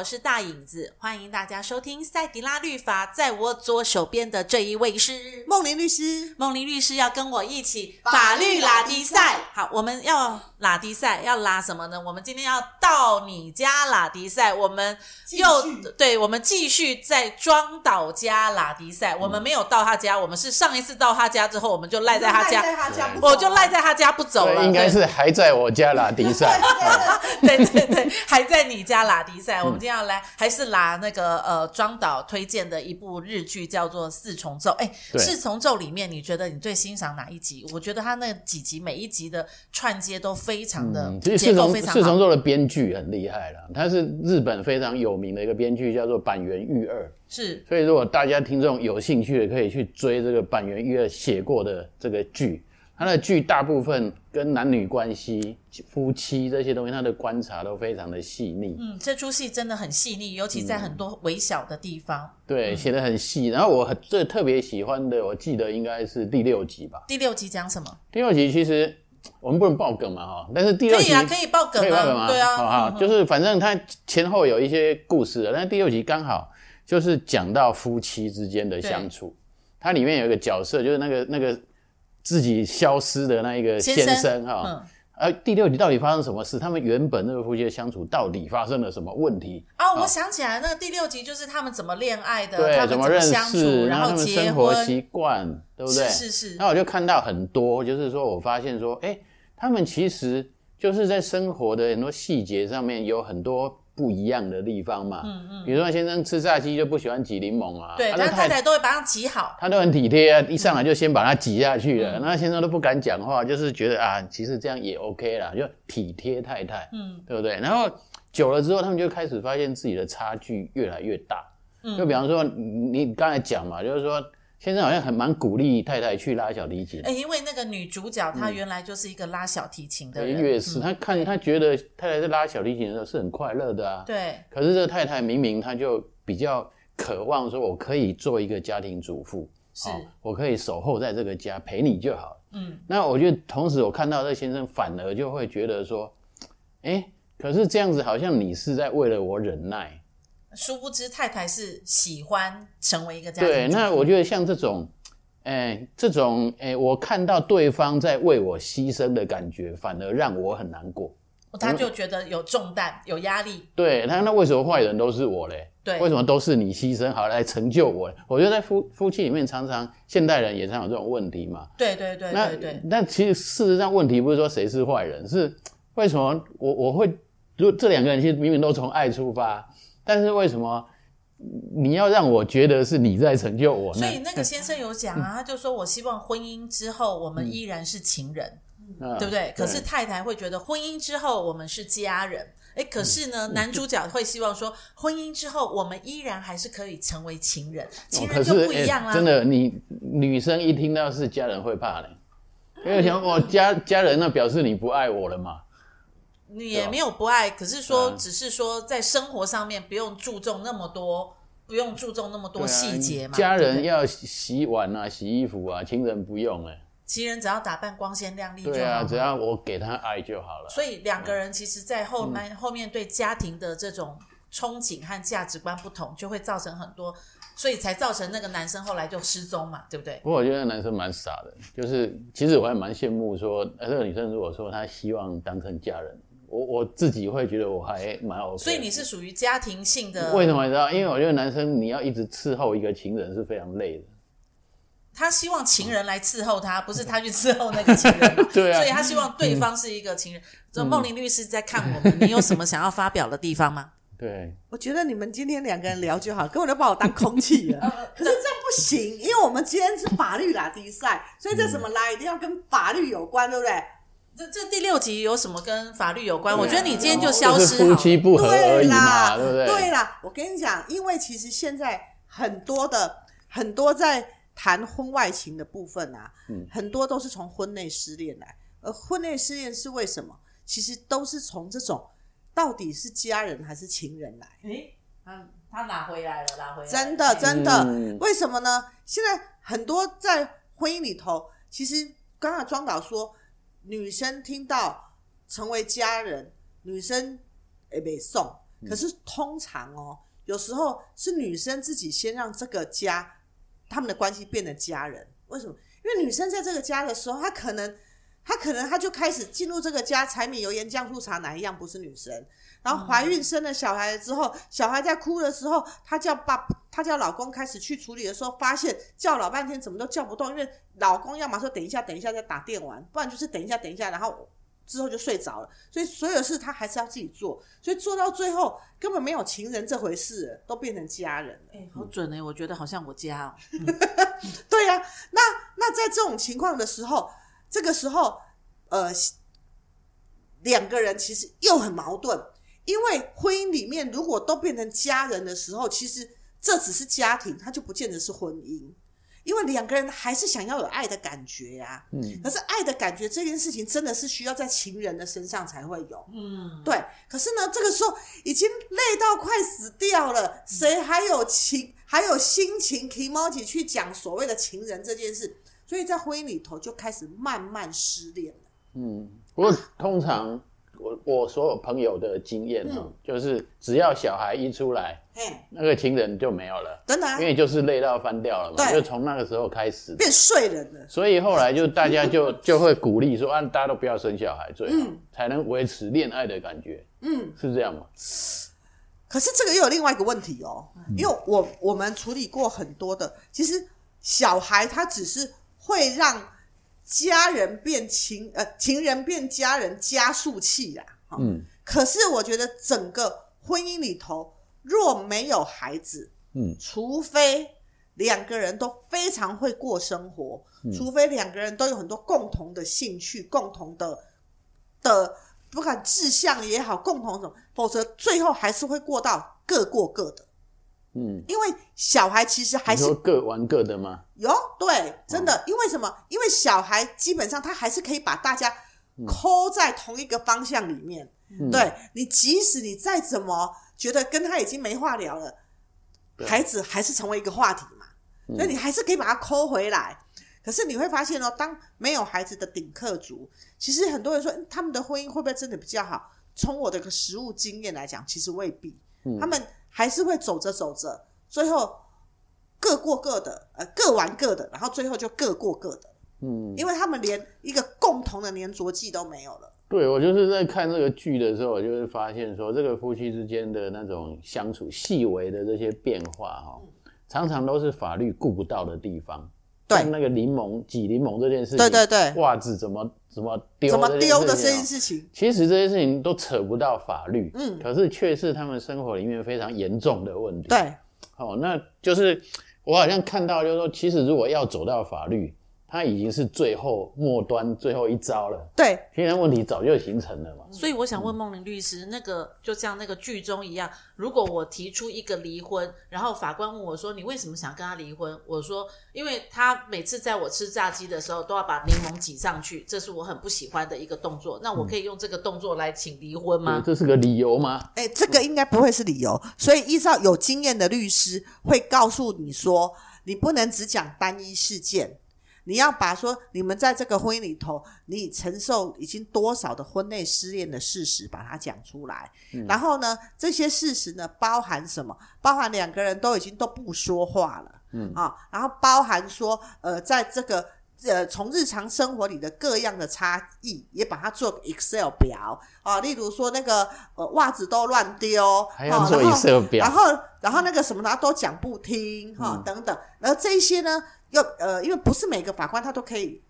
我是大影子，欢迎大家收听赛迪拉律法。在我左手边的这一位是梦玲律师，梦玲律师要跟我一起法律拉迪赛。好，我们要拉迪赛，要拉什么呢？我们今天要到你家拉迪赛，我们又对，我们继续在庄导家拉迪赛。我们没有到他家，我们是上一次到他家之后，我们就赖在他家，我就赖在他家不走了。应该是还在我家拉迪赛，对对对，还在你家拉。拉迪赛，我们今天要来还是拿那个呃庄导推荐的一部日剧，叫做《四重奏》。哎，《四重奏》里面，你觉得你最欣赏哪一集？我觉得他那几集每一集的串接都非常的，其实四重四重奏的编剧很厉害了，他是日本非常有名的一个编剧，叫做坂垣裕二。是，所以如果大家听众有兴趣的，可以去追这个坂垣裕二写过的这个剧。他的剧大部分跟男女关系、夫妻这些东西，他的观察都非常的细腻。嗯，这出戏真的很细腻，尤其在很多微小的地方。嗯、对，写的很细。然后我最特别喜欢的，我记得应该是第六集吧。第六集讲什么？第六集其实我们不能爆梗嘛，哈。但是第六集可以啊，可以爆梗啊，可以爆梗吗？对啊，好好，就是反正他前后有一些故事的，但是第六集刚好就是讲到夫妻之间的相处。它里面有一个角色，就是那个那个。自己消失的那一个先生哈，嗯，而第六集到底发生什么事？他们原本那个夫妻的相处到底发生了什么问题？哦，我想起来，那个第六集就是他们怎么恋爱的，对，怎么认识，然后他们生活习惯，对不对？是是是。那我就看到很多，就是说我发现说，哎，他们其实就是在生活的很多细节上面有很多。不一样的地方嘛，嗯嗯，比如说先生吃炸鸡就不喜欢挤柠檬啊，对，他太太都会把它挤好，他都很体贴啊，一上来就先把它挤下去了，那先生都不敢讲话，就是觉得啊，其实这样也 OK 啦，就体贴太太，嗯，对不对？然后久了之后，他们就开始发现自己的差距越来越大，嗯，就比方说你刚才讲嘛，就是说。先生好像很蛮鼓励太太去拉小提琴，哎，因为那个女主角她原来就是一个拉小提琴的人，乐、嗯、师，他看她觉得太太在拉小提琴的时候是很快乐的啊。对。可是这个太太明明她就比较渴望说，我可以做一个家庭主妇，是、哦，我可以守候在这个家陪你就好。嗯。那我觉得同时我看到这个先生反而就会觉得说，哎，可是这样子好像你是在为了我忍耐。殊不知太太是喜欢成为一个这样的。对，那我觉得像这种，哎、欸，这种，哎、欸，我看到对方在为我牺牲的感觉，反而让我很难过。他就觉得有重担、有压力。对他，那为什么坏人都是我嘞？对，为什么都是你牺牲好来成就我？我觉得在夫夫妻里面，常常现代人也常有这种问题嘛。对对对对对。那其实事实上，问题不是说谁是坏人，是为什么我我会，如果这两个人其实明明都从爱出发。但是为什么你要让我觉得是你在成就我呢？所以那个先生有讲啊，他就说：“我希望婚姻之后我们依然是情人，嗯、对不对？”可是太太会觉得婚姻之后我们是家人。哎，可是呢，男主角会希望说，婚姻之后我们依然还是可以成为情人，情人就不一样啦。真的，你女生一听到是家人会怕嘞，因为想我家家人，那表示你不爱我了嘛。你也没有不爱，可是说，只是说在生活上面不用注重那么多，不用注重那么多细节嘛。家人要洗碗啊，洗衣服啊，情人不用哎。情人只要打扮光鲜亮丽就好。对啊，只要我给他爱就好了。所以两个人其实，在后面后面对家庭的这种憧憬和价值观不同，就会造成很多，所以才造成那个男生后来就失踪嘛，对不对？不过我觉得男生蛮傻的，就是其实我还蛮羡慕说，那个女生如果说她希望当成家人。我我自己会觉得我还蛮 OK，所以你是属于家庭性的。为什么你知道？因为我觉得男生你要一直伺候一个情人是非常累的。他希望情人来伺候他，不是他去伺候那个情人。对啊。所以他希望对方是一个情人。这梦玲律师在看我们，你有什么想要发表的地方吗？对。我觉得你们今天两个人聊就好，根本就把我当空气了。可是这不行，因为我们今天是法律拉迪赛，所以这什么拉一定要跟法律有关，对不对？这这第六集有什么跟法律有关？我觉得你今天就消失了。夫妻不和而已嘛，对不对？对啦，我跟你讲，因为其实现在很多的很多在谈婚外情的部分啊，嗯，很多都是从婚内失恋来，而婚内失恋是为什么？其实都是从这种到底是家人还是情人来。诶，他他拿回来了，拿回来了。真的真的，嗯，为什么呢？现在很多在婚姻里头，其实刚刚庄导说。女生听到成为家人，女生也被送，可是通常哦，有时候是女生自己先让这个家他们的关系变得家人。为什么？因为女生在这个家的时候，她可能她可能她就开始进入这个家，柴米油盐酱醋茶哪一样不是女生？然后怀孕生了小孩之后，小孩在哭的时候，她叫爸，她叫老公开始去处理的时候，发现叫老半天怎么都叫不动，因为老公要么说等一下，等一下再打电玩，不然就是等一下，等一下，然后之后就睡着了。所以所有的事她还是要自己做，所以做到最后根本没有情人这回事，都变成家人了。哎，好准哎，我觉得好像我家哦。对呀、啊，那那在这种情况的时候，这个时候呃，两个人其实又很矛盾。因为婚姻里面如果都变成家人的时候，其实这只是家庭，它就不见得是婚姻。因为两个人还是想要有爱的感觉呀、啊，嗯，可是爱的感觉这件事情真的是需要在情人的身上才会有，嗯，对。可是呢，这个时候已经累到快死掉了，谁还有情，还有心情提猫姐去讲所谓的情人这件事？所以在婚姻里头就开始慢慢失恋了。嗯，不过通常。我我所有朋友的经验哈，嗯、就是只要小孩一出来，嘿。那个情人就没有了，真的、啊，因为就是累到翻掉了嘛，就从那个时候开始变睡人了。所以后来就大家就就会鼓励说，啊，大家都不要生小孩，最好、嗯、才能维持恋爱的感觉，嗯，是这样吗？可是这个又有另外一个问题哦，嗯、因为我我们处理过很多的，其实小孩他只是会让。家人变情，呃，情人变家人，加速器啦。嗯。可是我觉得整个婚姻里头，若没有孩子，嗯，除非两个人都非常会过生活，嗯、除非两个人都有很多共同的兴趣、共同的的不管志向也好，共同什么，否则最后还是会过到各过各的。嗯，因为小孩其实还是各玩各的吗？有，对，真的，因为什么？因为小孩基本上他还是可以把大家抠在同一个方向里面。嗯、对，你，即使你再怎么觉得跟他已经没话聊了，孩子还是成为一个话题嘛。所以你还是可以把他抠回来。嗯、可是你会发现哦，当没有孩子的顶客族，其实很多人说他们的婚姻会不会真的比较好？从我的个实务经验来讲，其实未必。嗯、他们。还是会走着走着，最后各过各的，呃，各玩各的，然后最后就各过各的。嗯，因为他们连一个共同的黏着剂都没有了。对，我就是在看这个剧的时候，我就是发现说，这个夫妻之间的那种相处细微的这些变化，哈，常常都是法律顾不到的地方。对，那个柠檬挤柠檬这件事情，对对对，袜子怎么怎么丢，怎么丢的这件事情，其实这些事情都扯不到法律，嗯，可是却是他们生活里面非常严重的问题。对，好，那就是我好像看到，就是说，其实如果要走到法律。他已经是最后末端最后一招了。对，现在问题早就形成了嘛。所以我想问孟玲律师，那个就像那个剧中一样，如果我提出一个离婚，然后法官问我说：“你为什么想跟他离婚？”我说：“因为他每次在我吃炸鸡的时候都要把柠檬挤上去，这是我很不喜欢的一个动作。那我可以用这个动作来请离婚吗？”这是个理由吗？哎，这个应该不会是理由。所以依照有经验的律师会告诉你说，你不能只讲单一事件。你要把说你们在这个婚姻里头，你承受已经多少的婚内失恋的事实，把它讲出来。嗯、然后呢，这些事实呢，包含什么？包含两个人都已经都不说话了，嗯啊，然后包含说，呃，在这个呃从日常生活里的各样的差异，也把它做 Excel 表啊。例如说那个呃袜子都乱丢，还要做 Excel 表，然后然后，然后那个什么他都讲不听哈、嗯、等等，然后这一些呢？又呃，因为不是每个法官他都可以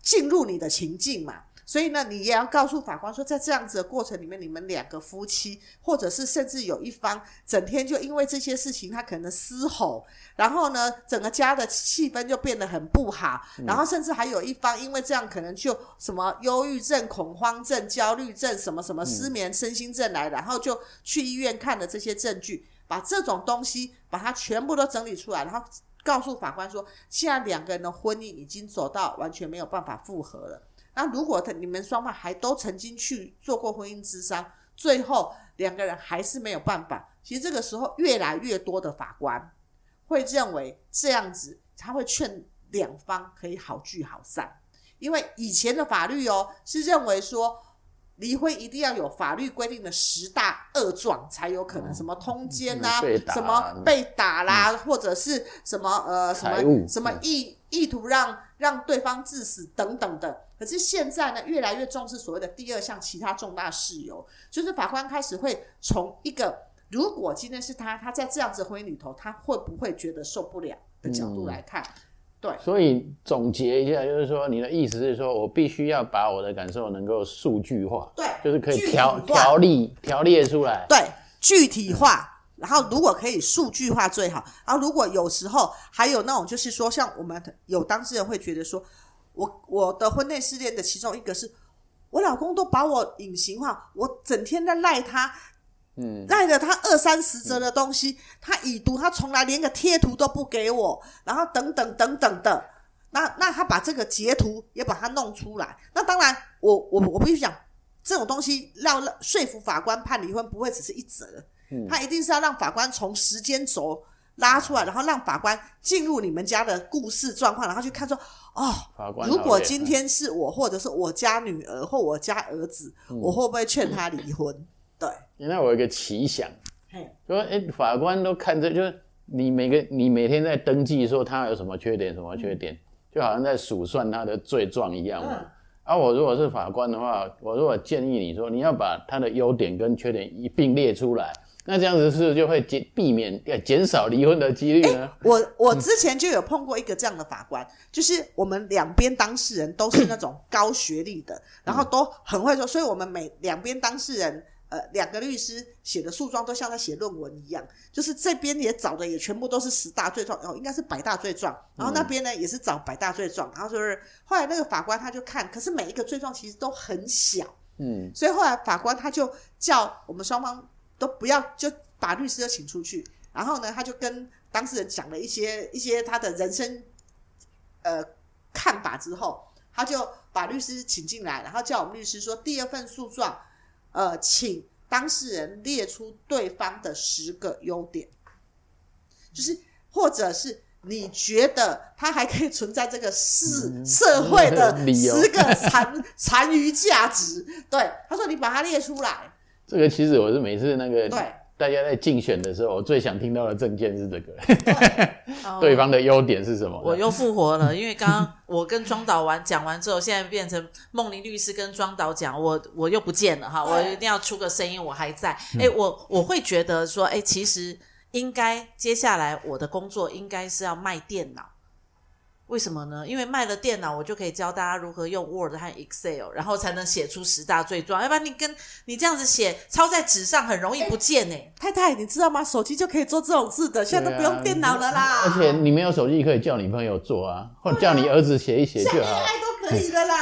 进入你的情境嘛，所以呢，你也要告诉法官说，在这样子的过程里面，你们两个夫妻，或者是甚至有一方整天就因为这些事情，他可能嘶吼，然后呢，整个家的气氛就变得很不好，然后甚至还有一方因为这样，可能就什么忧郁症、恐慌症、焦虑症，什么什么失眠、身心症来，然后就去医院看了这些证据，把这种东西把它全部都整理出来，然后。告诉法官说，现在两个人的婚姻已经走到完全没有办法复合了。那如果他你们双方还都曾经去做过婚姻咨商，最后两个人还是没有办法。其实这个时候，越来越多的法官会认为这样子，他会劝两方可以好聚好散。因为以前的法律哦，是认为说离婚一定要有法律规定的十大恶状才有可能，什么通奸啊，什么被打啦，嗯、或者是什么呃什么什么意意图让让对方致死等等的。可是现在呢，越来越重视所谓的第二项其他重大事由，就是法官开始会从一个如果今天是他，他在这样子婚姻里头，他会不会觉得受不了的角度来看。嗯对，所以总结一下，就是说，你的意思是说，我必须要把我的感受能够数据化，对，就是可以条条例条列出来，对，具体化。然后如果可以数据化最好。然后如果有时候还有那种，就是说，像我们有当事人会觉得说，我我的婚内失恋的其中一个是我老公都把我隐形化，我整天在赖他。嗯，赖着他二三十折的东西，嗯、他已读，他从来连个贴图都不给我，然后等等等等的，那那他把这个截图也把它弄出来，那当然我，我我我必须讲，这种东西要说服法官判离婚，不会只是一折，嗯，他一定是要让法官从时间轴拉出来，然后让法官进入你们家的故事状况，然后去看说，哦，法官如果今天是我，或者是我家女儿或我家儿子，嗯、我会不会劝他离婚？嗯对，那我有一个奇想，说，哎，法官都看着，就是你每个你每天在登记说他有什么缺点，什么缺点，嗯、就好像在数算他的罪状一样嘛。嗯、啊，我如果是法官的话，我如果建议你说，你要把他的优点跟缺点一并列出来，那这样子是不是就会减避免减少离婚的几率呢？我我之前就有碰过一个这样的法官，就是我们两边当事人都是那种高学历的，然后都很会说，所以我们每两边当事人。呃，两个律师写的诉状都像在写论文一样，就是这边也找的也全部都是十大罪状，哦，应该是百大罪状，然后那边呢也是找百大罪状，然后就是后来那个法官他就看，可是每一个罪状其实都很小，嗯，所以后来法官他就叫我们双方都不要，就把律师都请出去，然后呢，他就跟当事人讲了一些一些他的人生呃看法之后，他就把律师请进来，然后叫我们律师说第二份诉状。呃，请当事人列出对方的十个优点，就是或者是你觉得他还可以存在这个世、嗯、社会的 十个残残余价值。对，他说你把它列出来。这个其实我是每次那个对。大家在竞选的时候，我最想听到的证件是这个，对方的优点是什么？我又复活了，因为刚刚我跟庄导完讲完之后，现在变成梦玲律师跟庄导讲，我我又不见了哈，我一定要出个声音，我还在。哎、欸，我我会觉得说，哎、欸，其实应该接下来我的工作应该是要卖电脑。为什么呢？因为卖了电脑，我就可以教大家如何用 Word 和 Excel，然后才能写出十大罪状。要不然你跟你这样子写，抄在纸上很容易不见呢。太太，你知道吗？手机就可以做这种事的，现在都不用电脑了啦。而且你没有手机，可以叫你朋友做啊，或者叫你儿子写一写就好。可以的啦，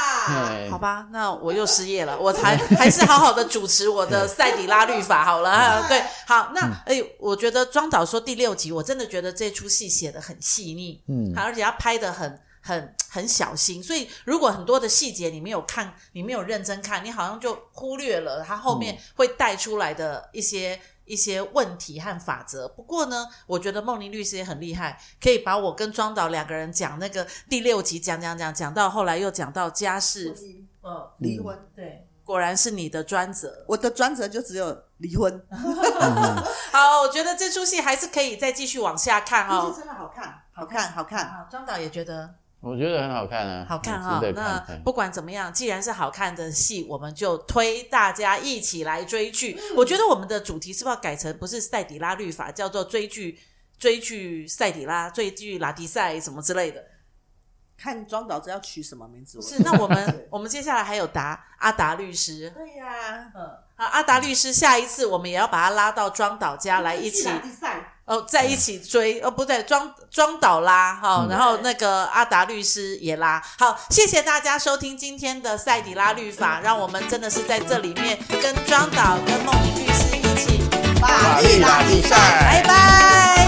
好吧，那我又失业了，我还还是好好的主持我的赛底拉律法好了。对，好，那哎，我觉得庄导说第六集，我真的觉得这出戏写的很细腻，嗯，而且他拍的很很很小心，所以如果很多的细节你没有看，你没有认真看，你好像就忽略了他后面会带出来的一些。一些问题和法则。不过呢，我觉得梦玲律师也很厉害，可以把我跟庄导两个人讲那个第六集讲讲讲讲到后来又讲到家事，呃，离婚。对，果然是你的专责。我的专责就只有离婚。好，我觉得这出戏还是可以再继续往下看哦。真的好看，好看，好看。好，庄导也觉得。我觉得很好看啊，好看哈、哦。那不管怎么样，既然是好看的戏，我们就推大家一起来追剧。嗯、我觉得我们的主题是不是要改成不是赛底拉律法，叫做追剧追剧赛底拉，追剧拉迪赛什么之类的？看庄导这要取什么名字？是，那我们 我们接下来还有达阿达律师。对呀、啊，嗯，好，阿达律师，下一次我们也要把他拉到庄导家来一起。哦，在一起追哦，不对，庄庄导拉哈，哦嗯、然后那个阿达律师也拉。好，谢谢大家收听今天的赛迪拉律法，让我们真的是在这里面跟庄导跟梦玲律师一起法律拉力赛，拜拜。